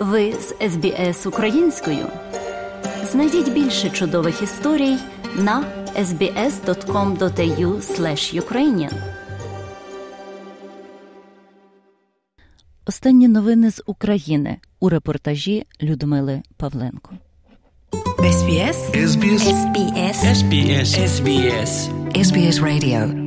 Ви з СБС українською. Знайдіть більше чудових історій на sbs.com.au ukrainian. Останні новини з України у репортажі Людмили Павленко. SBS SBS SBS SBS SBS SBS Radio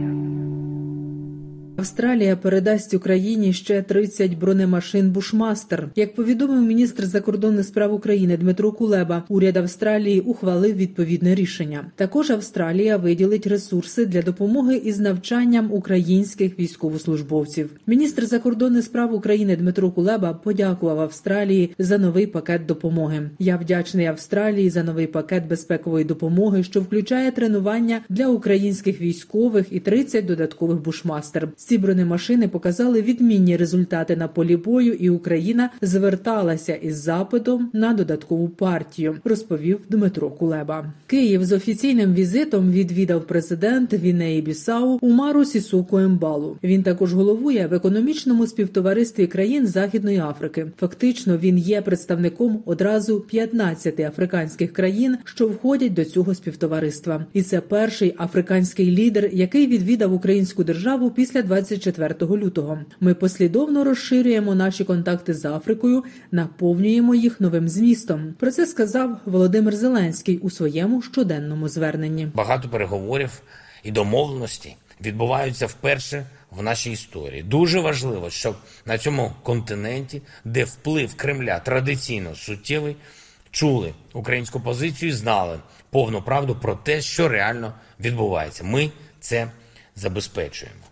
Австралія передасть Україні ще 30 бронемашин Бушмастер. Як повідомив міністр закордонних справ України Дмитро Кулеба, уряд Австралії ухвалив відповідне рішення. Також Австралія виділить ресурси для допомоги із навчанням українських військовослужбовців. Міністр закордонних справ України Дмитро Кулеба подякував Австралії за новий пакет допомоги. Я вдячний Австралії за новий пакет безпекової допомоги, що включає тренування для українських військових і 30 додаткових бушмастер. Ці бронемашини показали відмінні результати на полі бою, і Україна зверталася із запитом на додаткову партію, розповів Дмитро Кулеба. Київ з офіційним візитом відвідав президент Вінеї Бісау Умару Сісуку Ембалу. Він також головує в економічному співтоваристві країн Західної Африки. Фактично, він є представником одразу 15 африканських країн, що входять до цього співтовариства, і це перший африканський лідер, який відвідав українську державу після 24 лютого. Ми послідовно розширюємо наші контакти з Африкою, наповнюємо їх новим змістом. Про це сказав Володимир Зеленський у своєму щоденному зверненні. Багато переговорів і домовленості відбуваються вперше. В нашій історії дуже важливо, щоб на цьому континенті, де вплив Кремля традиційно суттєвий, чули українську позицію, і знали повну правду про те, що реально відбувається. Ми це забезпечуємо.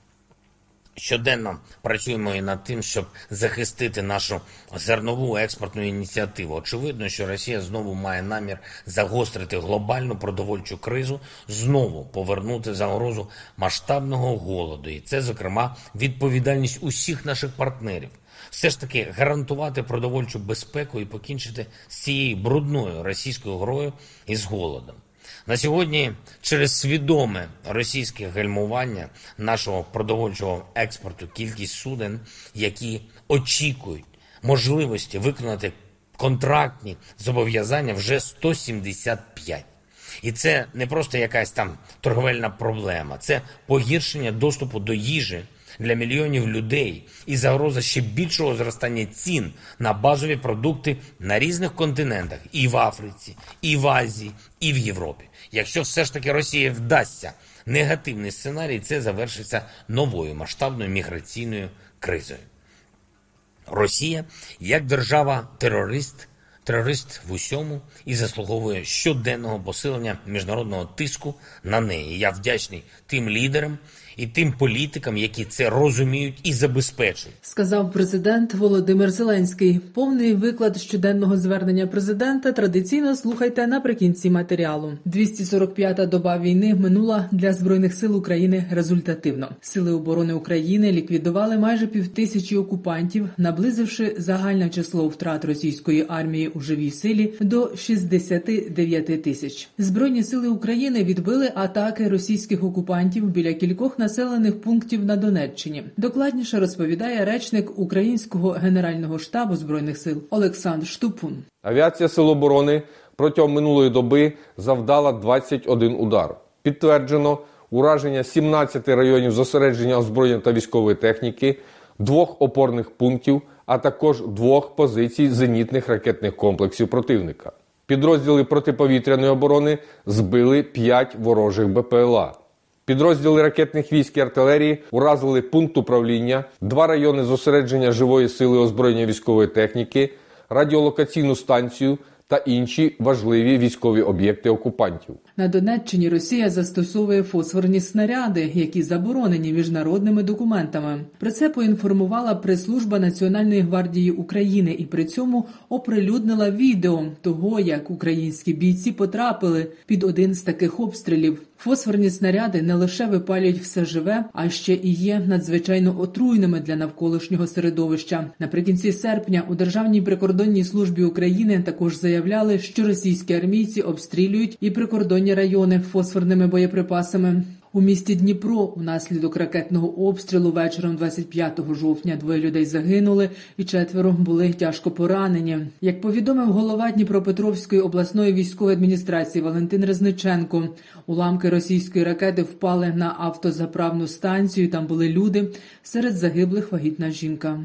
Щоденно працюємо і над тим, щоб захистити нашу зернову експортну ініціативу. Очевидно, що Росія знову має намір загострити глобальну продовольчу кризу, знову повернути загрозу масштабного голоду, і це, зокрема, відповідальність усіх наших партнерів. Все ж таки гарантувати продовольчу безпеку і покінчити з цією брудною російською грою і з голодом. На сьогодні через свідоме російське гальмування нашого продовольчого експорту кількість суден, які очікують можливості виконати контрактні зобов'язання, вже 175. І це не просто якась там торговельна проблема, це погіршення доступу до їжі для мільйонів людей і загроза ще більшого зростання цін на базові продукти на різних континентах і в Африці, і в Азії, і в Європі. Якщо все ж таки Росія вдасться негативний сценарій, це завершиться новою масштабною міграційною кризою. Росія як держава-терорист. Терорист в усьому і заслуговує щоденного посилення міжнародного тиску на неї. Я вдячний тим лідерам, і тим політикам, які це розуміють і забезпечують, сказав президент Володимир Зеленський. Повний виклад щоденного звернення президента традиційно слухайте наприкінці матеріалу. 245-та доба війни минула для збройних сил України результативно. Сили оборони України ліквідували майже півтисячі окупантів, наблизивши загальне число втрат російської армії у живій силі до 69 тисяч. Збройні сили України відбили атаки російських окупантів біля кількох населених пунктів на Донеччині. Докладніше розповідає речник Українського генерального штабу збройних сил Олександр Штупун. Авіація Сил оборони протягом минулої доби завдала 21 удар. Підтверджено ураження 17 районів зосередження озброєння та військової техніки, двох опорних пунктів, а також двох позицій зенітних ракетних комплексів противника. Підрозділи протиповітряної оборони збили 5 ворожих БПЛА. Підрозділи ракетних військ і артилерії уразили пункт управління, два райони зосередження живої сили озброєння військової техніки, радіолокаційну станцію та інші важливі військові об'єкти окупантів. На Донеччині Росія застосовує фосфорні снаряди, які заборонені міжнародними документами. Про це поінформувала прес-служба Національної гвардії України і при цьому оприлюднила відео того, як українські бійці потрапили під один з таких обстрілів. Фосфорні снаряди не лише випалюють все живе, а ще і є надзвичайно отруйними для навколишнього середовища. Наприкінці серпня у Державній прикордонній службі України також заявляли, що російські армійці обстрілюють і прикордонні райони фосфорними боєприпасами. У місті Дніпро унаслідок ракетного обстрілу вечором 25 жовтня двоє людей загинули, і четверо були тяжко поранені. Як повідомив голова Дніпропетровської обласної військової адміністрації Валентин Резниченко, уламки російської ракети впали на автозаправну станцію. Там були люди серед загиблих вагітна жінка.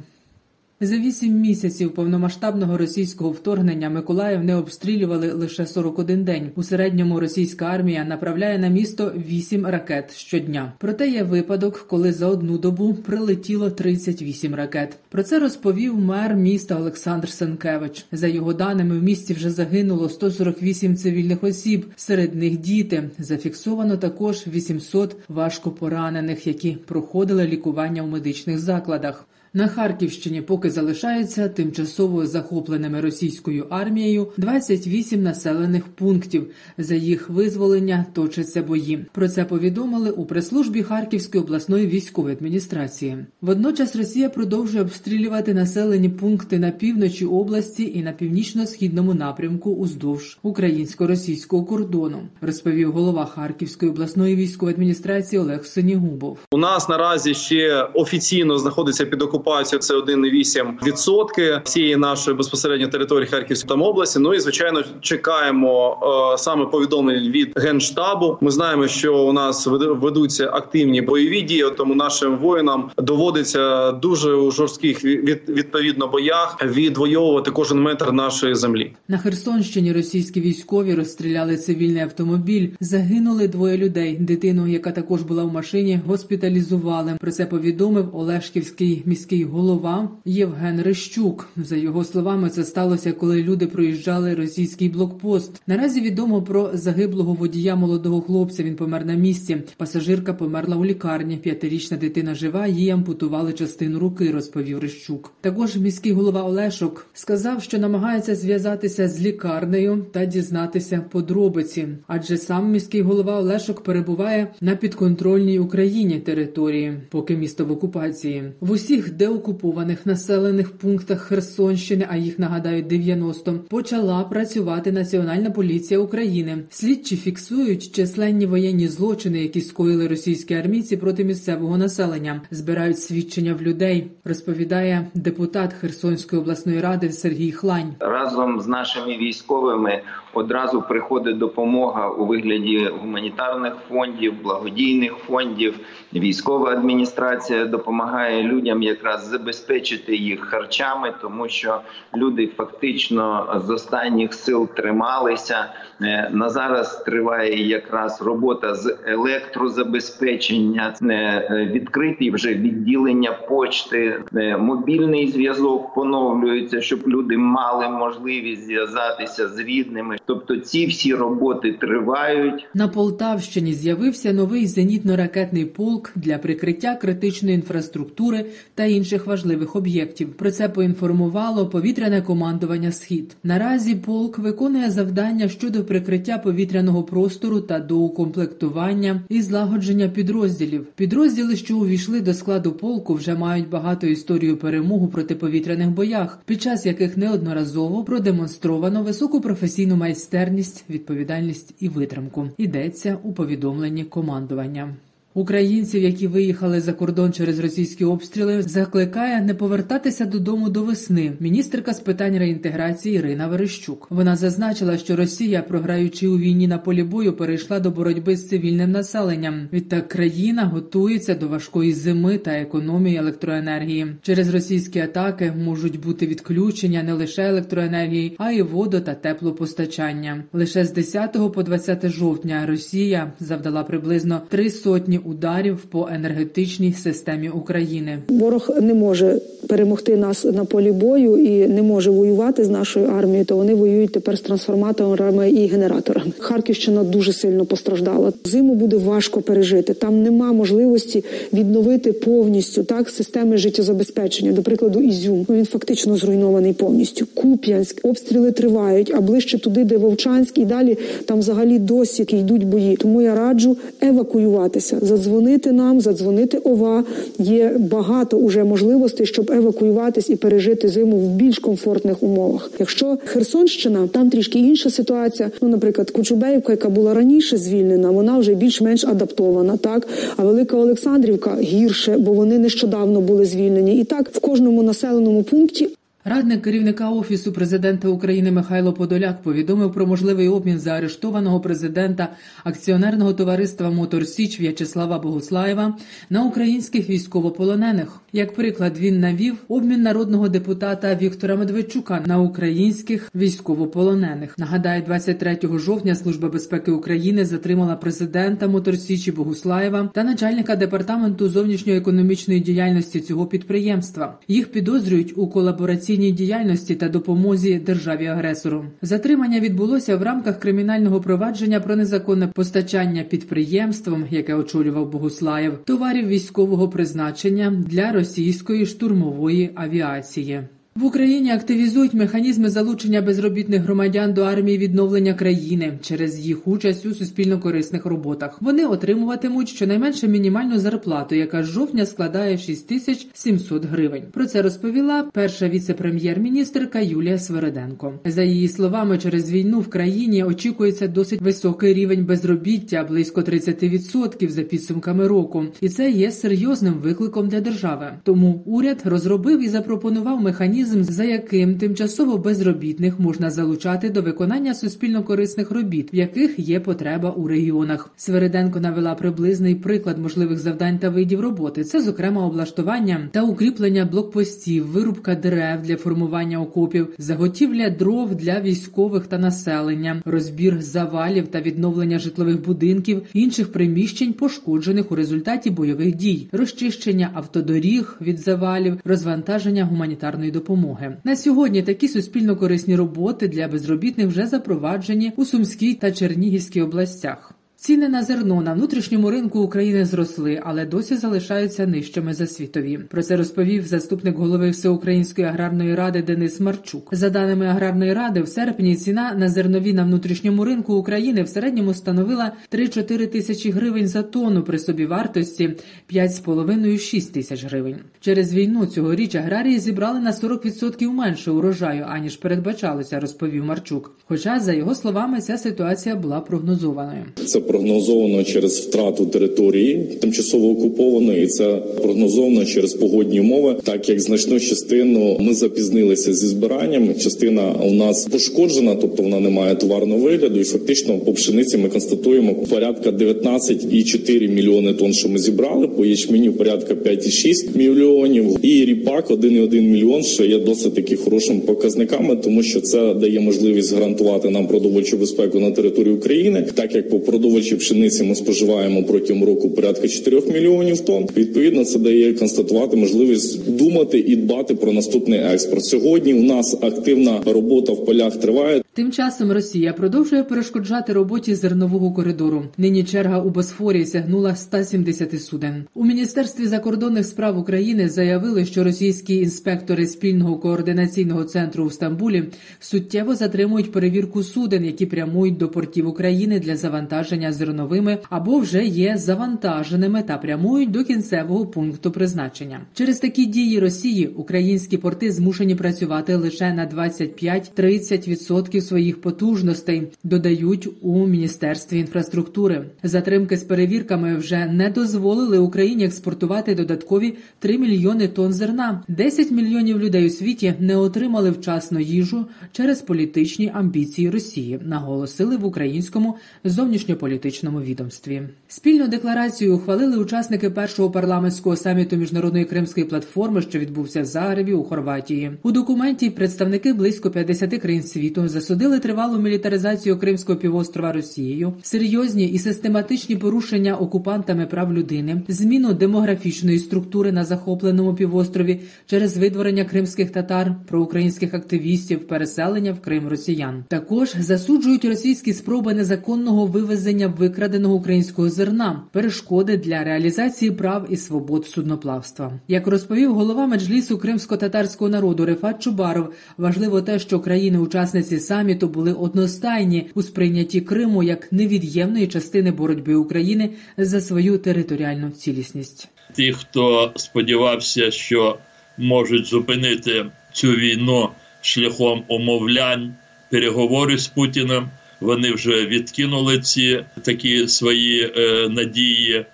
За вісім місяців повномасштабного російського вторгнення Миколаїв не обстрілювали лише 41 день. У середньому російська армія направляє на місто вісім ракет щодня. Проте є випадок, коли за одну добу прилетіло 38 ракет. Про це розповів мер міста Олександр Сенкевич. За його даними, в місті вже загинуло 148 цивільних осіб. Серед них діти зафіксовано також 800 важкопоранених, які проходили лікування у медичних закладах. На Харківщині поки залишаються тимчасово захопленими російською армією 28 населених пунктів. За їх визволення точаться бої. Про це повідомили у прес-службі Харківської обласної військової адміністрації. Водночас Росія продовжує обстрілювати населені пункти на півночі області і на північно-східному напрямку уздовж українсько-російського кордону, розповів голова Харківської обласної військової адміністрації Олег Синігубов. У нас наразі ще офіційно знаходиться під окупацією окупацію це 1,8% всієї нашої безпосередньо території Харківської там області. Ну і звичайно чекаємо е, саме повідомлень від генштабу. Ми знаємо, що у нас ведуться активні бойові дії. Тому нашим воїнам доводиться дуже у жорстких від, відповідно боях відвоювати кожен метр нашої землі. На Херсонщині російські військові розстріляли цивільний автомобіль. Загинули двоє людей. Дитину, яка також була в машині, госпіталізували. Про це повідомив Олешківський міський міський голова Євген Рещук. За його словами, це сталося, коли люди проїжджали російський блокпост. Наразі відомо про загиблого водія молодого хлопця. Він помер на місці. Пасажирка померла у лікарні. П'ятирічна дитина жива. Їй ампутували частину руки. Розповів Рещук. Також міський голова Олешок сказав, що намагається зв'язатися з лікарнею та дізнатися подробиці, адже сам міський голова Олешок перебуває на підконтрольній Україні території, поки місто в окупації в усіх деокупованих населених пунктах Херсонщини, а їх нагадають 90, почала працювати Національна поліція України. Слідчі фіксують численні воєнні злочини, які скоїли російські армійці проти місцевого населення, збирають свідчення в людей. Розповідає депутат Херсонської обласної ради Сергій Хлань. Разом з нашими військовими одразу приходить допомога у вигляді гуманітарних фондів, благодійних фондів. Військова адміністрація допомагає людям якраз забезпечити їх харчами, тому що люди фактично з останніх сил трималися. Е, на зараз триває якраз робота з електрозабезпечення, е, відкриті вже відділення почти, е, мобільний зв'язок поновлюється, щоб люди мали можливість зв'язатися з рідними. Тобто, ці всі роботи тривають на Полтавщині. З'явився новий зенітно-ракетний полк для прикриття критичної інфраструктури та інших важливих об'єктів. Про це поінформувало повітряне командування Схід. Наразі полк виконує завдання щодо прикриття повітряного простору та доукомплектування і злагодження підрозділів. Підрозділи, що увійшли до складу полку, вже мають багато історію перемог у протиповітряних боях, під час яких неодноразово продемонстровано високу професійну майстерність, відповідальність і витримку. Йдеться у повідомленні командування. Українців, які виїхали за кордон через російські обстріли, закликає не повертатися додому до весни. Міністерка з питань реінтеграції Ірина Верещук. Вона зазначила, що Росія, програючи у війні на полі бою, перейшла до боротьби з цивільним населенням. Відтак країна готується до важкої зими та економії електроенергії. Через російські атаки можуть бути відключення не лише електроенергії, а й водо та теплопостачання. Лише з 10 по 20 жовтня Росія завдала приблизно три сотні ударів по енергетичній системі України. Ворог не може перемогти нас на полі бою і не може воювати з нашою армією. То вони воюють тепер з трансформаторами і генераторами. Харківщина дуже сильно постраждала. Зиму буде важко пережити. Там нема можливості відновити повністю так системи життєзабезпечення. До прикладу, ізюм він фактично зруйнований повністю. Куп'янськ обстріли тривають, а ближче туди, де Вовчанськ, і далі там взагалі досі йдуть бої. Тому я раджу евакуюватися за задзвонити нам, задзвонити ова. Є багато уже можливостей, щоб евакуюватись і пережити зиму в більш комфортних умовах. Якщо Херсонщина, там трішки інша ситуація. Ну, наприклад, Кучубеївка, яка була раніше звільнена, вона вже більш-менш адаптована. Так а велика Олександрівка гірше, бо вони нещодавно були звільнені. І так в кожному населеному пункті Радник керівника офісу президента України Михайло Подоляк повідомив про можливий обмін заарештованого президента акціонерного товариства Мотор Січ В'ячеслава Богуслаєва на українських військовополонених. Як приклад, він навів обмін народного депутата Віктора Медведчука на українських військовополонених. Нагадаю, 23 жовтня Служба безпеки України затримала президента Мотор Січі Богуслаєва та начальника департаменту зовнішньоекономічної діяльності цього підприємства. Їх підозрюють у колаборації диверсійній діяльності та допомозі державі агресору. Затримання відбулося в рамках кримінального провадження про незаконне постачання підприємством, яке очолював Богуслаєв, товарів військового призначення для російської штурмової авіації. В Україні активізують механізми залучення безробітних громадян до армії відновлення країни через їх участь у суспільно-корисних роботах. Вони отримуватимуть щонайменше мінімальну зарплату, яка з жовтня складає 6700 гривень. Про це розповіла перша віце-прем'єр-міністрка Юлія Свереденко. За її словами, через війну в країні очікується досить високий рівень безробіття близько 30% за підсумками року, і це є серйозним викликом для держави. Тому уряд розробив і запропонував механізм механізм, за яким тимчасово безробітних можна залучати до виконання суспільно корисних робіт, в яких є потреба у регіонах. Свериденко навела приблизний приклад можливих завдань та видів роботи. Це, зокрема, облаштування та укріплення блокпостів, вирубка дерев для формування окопів, заготівля дров для військових та населення, розбір завалів та відновлення житлових будинків, інших приміщень, пошкоджених у результаті бойових дій, розчищення автодоріг від завалів, розвантаження гуманітарної допомоги допомоги. На сьогодні такі суспільно корисні роботи для безробітних вже запроваджені у Сумській та Чернігівській областях. Ціни на зерно на внутрішньому ринку України зросли, але досі залишаються нижчими за світові. Про це розповів заступник голови Всеукраїнської аграрної ради Денис Марчук. За даними аграрної ради, в серпні ціна на зернові на внутрішньому ринку України в середньому становила 3-4 тисячі гривень за тонну при собі вартості 5,5-6 тисяч гривень. Через війну цьогоріч аграрії зібрали на 40% менше урожаю аніж передбачалося, розповів Марчук. Хоча за його словами ця ситуація була прогнозованою. Прогнозовано через втрату території тимчасово окупованої, і це прогнозовано через погодні умови. Так як значну частину ми запізнилися зі збиранням. Частина у нас пошкоджена, тобто вона не має товарного вигляду. І фактично по пшениці ми констатуємо порядка 19,4 мільйони тонн, що ми зібрали. По ячмені порядка 5,6 мільйонів. І ріпак 1,1 мільйон, що є досить таки хорошими показниками, тому що це дає можливість гарантувати нам продовольчу безпеку на території України, так як по продовольчій продовольчій пшениці ми споживаємо протягом року порядка 4 мільйонів тонн. Відповідно, це дає констатувати можливість думати і дбати про наступний експорт. Сьогодні у нас активна робота в полях триває. Тим часом Росія продовжує перешкоджати роботі зернового коридору. Нині черга у Босфорі сягнула 170 суден. У міністерстві закордонних справ України заявили, що російські інспектори спільного координаційного центру у Стамбулі суттєво затримують перевірку суден, які прямують до портів України для завантаження зерновими або вже є завантаженими та прямують до кінцевого пункту призначення. Через такі дії Росії українські порти змушені працювати лише на 25-30% своїх потужностей, додають у міністерстві інфраструктури. Затримки з перевірками вже не дозволили Україні експортувати додаткові 3 мільйони тонн зерна. 10 мільйонів людей у світі не отримали вчасно їжу через політичні амбіції Росії. Наголосили в українському зовнішньополітичному відомстві. Спільну декларацію ухвалили учасники першого парламентського саміту міжнародної кримської платформи, що відбувся в Загребі у Хорватії. У документі представники близько 50 країн світу засудили тривалу мілітаризацію Кримського півострова Росією, серйозні і систематичні порушення окупантами прав людини, зміну демографічної структури на захопленому півострові через видворення кримських татар, проукраїнських активістів, переселення в Крим росіян. Також засуджують російські спроби незаконного вивезення викраденого українського зерна, перешкоди для реалізації прав і свобод судноплавства. Як розповів голова меджлісу кримсько-татарського народу Рефат Чубаров, важливо те, що країни-учасниці саміту були одностайні у сприйнятті Криму як невід'ємної частини боротьби України за свою територіальну цілісність. Ті, хто сподівався, що можуть зупинити цю війну шляхом умовлянь, переговорів з Путіним. Вони вже відкинули ці такі свої е, надії.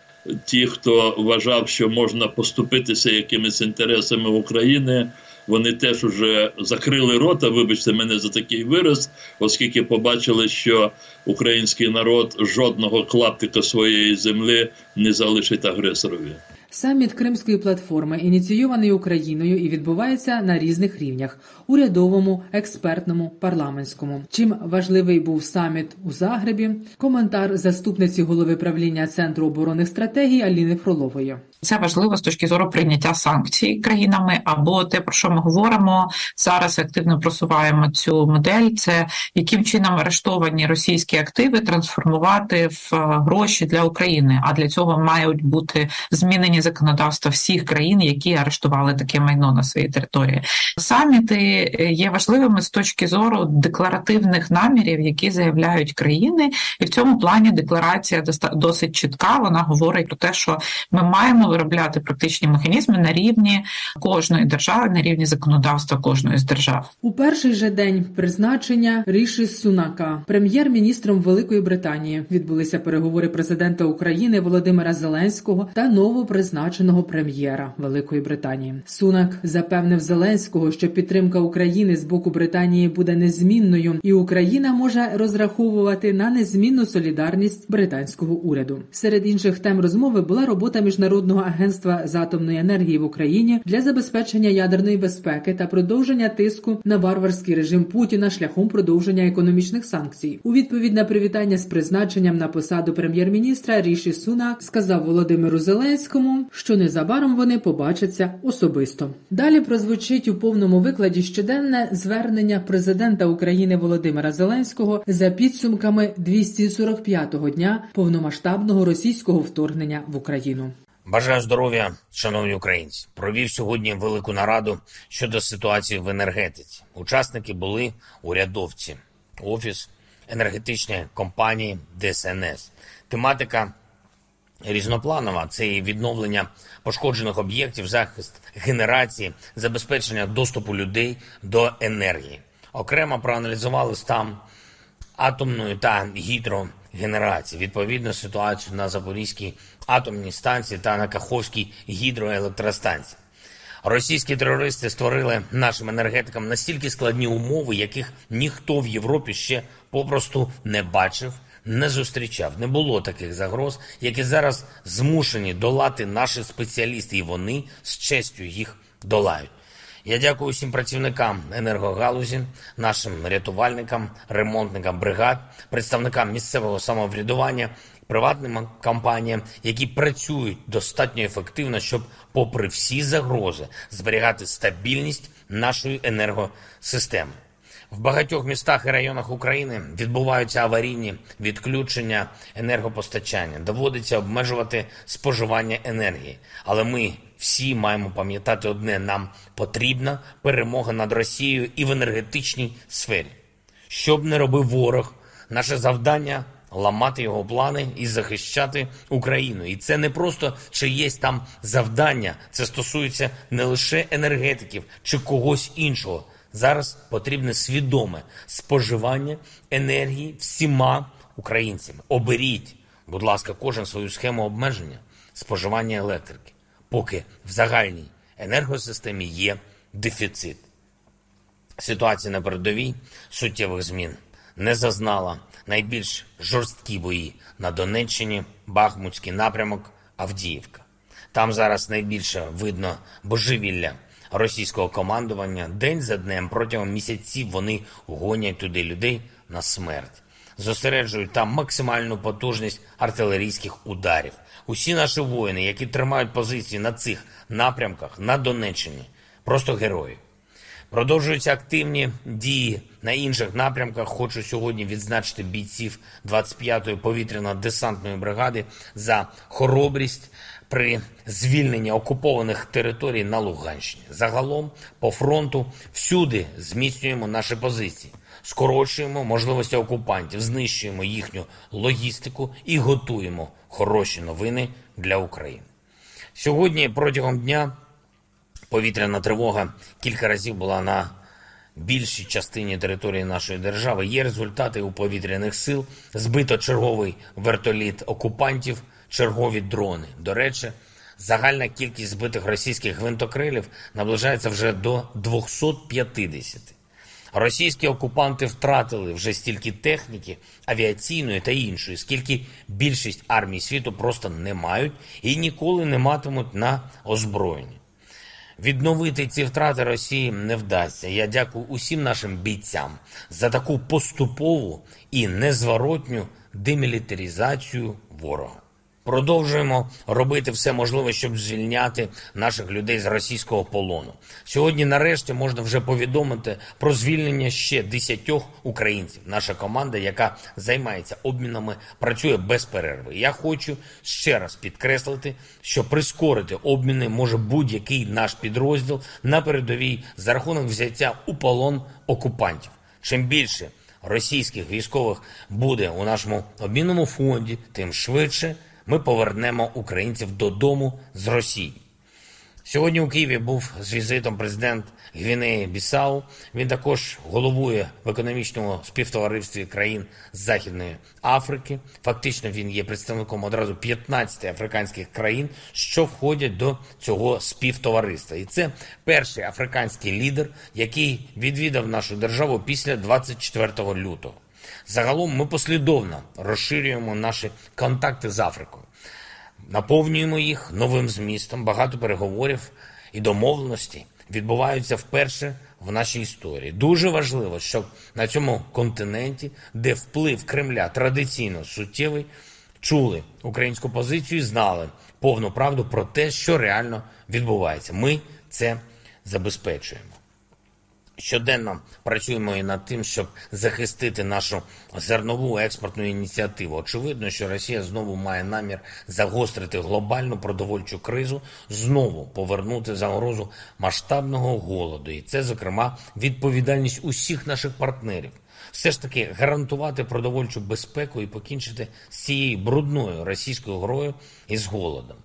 Ті, хто вважав, що можна поступитися якимись інтересами України, вони теж вже закрили рота. Вибачте мене за такий вираз, оскільки побачили, що український народ жодного клаптика своєї землі не залишить агресорові. Саміт Кримської платформи ініційований Україною і відбувається на різних рівнях: урядовому, експертному, парламентському. Чим важливий був саміт у Загребі? Коментар заступниці голови правління центру оборонних стратегій Аліни Фролової. Це важливо з точки зору прийняття санкцій країнами, або те, про що ми говоримо зараз. Активно просуваємо цю модель. Це яким чином арештовані російські активи трансформувати в гроші для України. А для цього мають бути змінені законодавства всіх країн, які арештували таке майно на своїй території. Саміти є важливими з точки зору декларативних намірів, які заявляють країни, і в цьому плані декларація досить чітка. Вона говорить про те, що ми маємо виробляти практичні механізми на рівні кожної держави, на рівні законодавства кожної з держав. У перший же день призначення Ріші Сунака, прем'єр-міністром Великої Британії, відбулися переговори президента України Володимира Зеленського та новопризначеного прем'єра Великої Британії. Сунак запевнив Зеленського, що підтримка України з боку Британії буде незмінною, і Україна може розраховувати на незмінну солідарність британського уряду. Серед інших тем розмови була робота міжнародного агентства з атомної енергії в Україні для забезпечення ядерної безпеки та продовження тиску на варварський режим Путіна шляхом продовження економічних санкцій. У відповідь на привітання з призначенням на посаду прем'єр-міністра Ріші Сунак сказав Володимиру Зеленському, що незабаром вони побачаться особисто. Далі прозвучить у повному викладі щоденне звернення президента України Володимира Зеленського за підсумками 245-го дня повномасштабного російського вторгнення в Україну. Бажаю здоров'я, шановні українці. Провів сьогодні велику нараду щодо ситуації в енергетиці. Учасники були урядовці, офіс енергетичної компанії ДСНС. Тематика різнопланова це і відновлення пошкоджених об'єктів, захист генерації, забезпечення доступу людей до енергії. Окремо проаналізували стан атомної та гідрогенерації, відповідну ситуацію на Запорізькій атомній станції та на Каховській гідроелектростанції. Російські терористи створили нашим енергетикам настільки складні умови, яких ніхто в Європі ще попросту не бачив, не зустрічав. Не було таких загроз, які зараз змушені долати наші спеціалісти, і вони з честю їх долають. Я дякую усім працівникам енергогалузі, нашим рятувальникам, ремонтникам бригад, представникам місцевого самоврядування, приватним компаніям, які працюють достатньо ефективно, щоб, попри всі загрози, зберігати стабільність нашої енергосистеми. В багатьох містах і районах України відбуваються аварійні відключення енергопостачання. Доводиться обмежувати споживання енергії. Але ми всі маємо пам'ятати одне: нам потрібна перемога над Росією і в енергетичній сфері. Щоб не робив ворог, наше завдання ламати його плани і захищати Україну. І це не просто чиєсь там завдання. Це стосується не лише енергетиків чи когось іншого. Зараз потрібне свідоме споживання енергії всіма українцями. Оберіть, будь ласка, кожен свою схему обмеження споживання електрики, поки в загальній енергосистемі є дефіцит. Ситуація на передовій суттєвих змін не зазнала найбільш жорсткі бої на Донеччині, Бахмутський напрямок, Авдіївка. Там зараз найбільше видно божевілля російського командування. День за днем протягом місяців вони гонять туди людей на смерть, зосереджують там максимальну потужність артилерійських ударів. Усі наші воїни, які тримають позиції на цих напрямках на Донеччині, просто герої. Продовжуються активні дії на інших напрямках. Хочу сьогодні відзначити бійців 25-ї повітряно-десантної бригади за хоробрість при звільненні окупованих територій на Луганщині. Загалом по фронту всюди зміцнюємо наші позиції, скорочуємо можливості окупантів, знищуємо їхню логістику і готуємо хороші новини для України. Сьогодні протягом дня повітряна тривога кілька разів була на більшій частині території нашої держави. Є результати у повітряних сил. Збито черговий вертоліт окупантів, чергові дрони. До речі, загальна кількість збитих російських гвинтокрилів наближається вже до 250. Російські окупанти втратили вже стільки техніки, авіаційної та іншої, скільки більшість армій світу просто не мають і ніколи не матимуть на озброєнні. Відновити ці втрати Росії не вдасться. Я дякую усім нашим бійцям за таку поступову і незворотню демілітаризацію ворога. Продовжуємо робити все можливе, щоб звільняти наших людей з російського полону. Сьогодні, нарешті, можна вже повідомити про звільнення ще десятьох українців. Наша команда, яка займається обмінами, працює без перерви. Я хочу ще раз підкреслити, що прискорити обміни може будь-який наш підрозділ на передовій за рахунок взяття у полон окупантів. Чим більше російських військових буде у нашому обмінному фонді, тим швидше ми повернемо українців додому з Росії. Сьогодні у Києві був з візитом президент Гвінеї Бісау. Він також головує в економічному співтоваристві країн Західної Африки. Фактично він є представником одразу 15 африканських країн, що входять до цього співтовариства. І це перший африканський лідер, який відвідав нашу державу після 24 лютого. Загалом ми послідовно розширюємо наші контакти з Африкою, наповнюємо їх новим змістом. Багато переговорів і домовленостей відбуваються вперше в нашій історії. Дуже важливо, щоб на цьому континенті, де вплив Кремля традиційно суттєвий, чули українську позицію і знали повну правду про те, що реально відбувається. Ми це забезпечуємо. Щоденно працюємо і над тим, щоб захистити нашу зернову експортну ініціативу. Очевидно, що Росія знову має намір загострити глобальну продовольчу кризу, знову повернути загрозу масштабного голоду, і це, зокрема, відповідальність усіх наших партнерів. Все ж таки гарантувати продовольчу безпеку і покінчити з цією брудною російською грою і з голодом.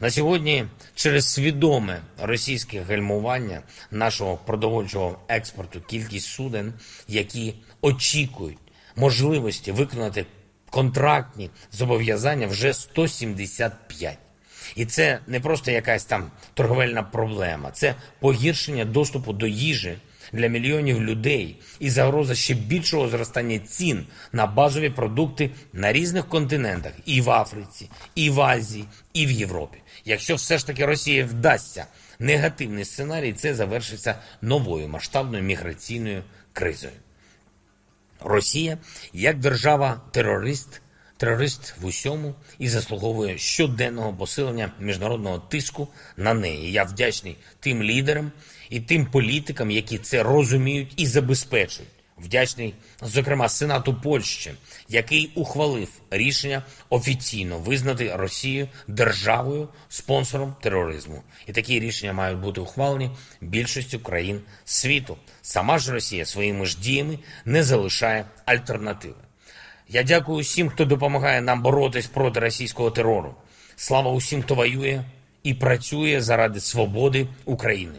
На сьогодні через свідоме російське гальмування нашого продовольчого експорту кількість суден, які очікують можливості виконати контрактні зобов'язання, вже 175. І це не просто якась там торговельна проблема, це погіршення доступу до їжі для мільйонів людей і загроза ще більшого зростання цін на базові продукти на різних континентах, і в Африці, і в Азії, і в Європі. Якщо все ж таки Росія вдасться негативний сценарій, це завершиться новою масштабною міграційною кризою. Росія як держава-терорист. Терорист в усьому і заслуговує щоденного посилення міжнародного тиску на неї. Я вдячний тим лідерам, і тим політикам, які це розуміють і забезпечують. Вдячний, зокрема, Сенату Польщі, який ухвалив рішення офіційно визнати Росію державою спонсором тероризму. І такі рішення мають бути ухвалені більшістю країн світу. Сама ж Росія своїми ж діями не залишає альтернативи. Я дякую усім, хто допомагає нам боротись проти російського терору. Слава усім, хто воює і працює заради свободи України.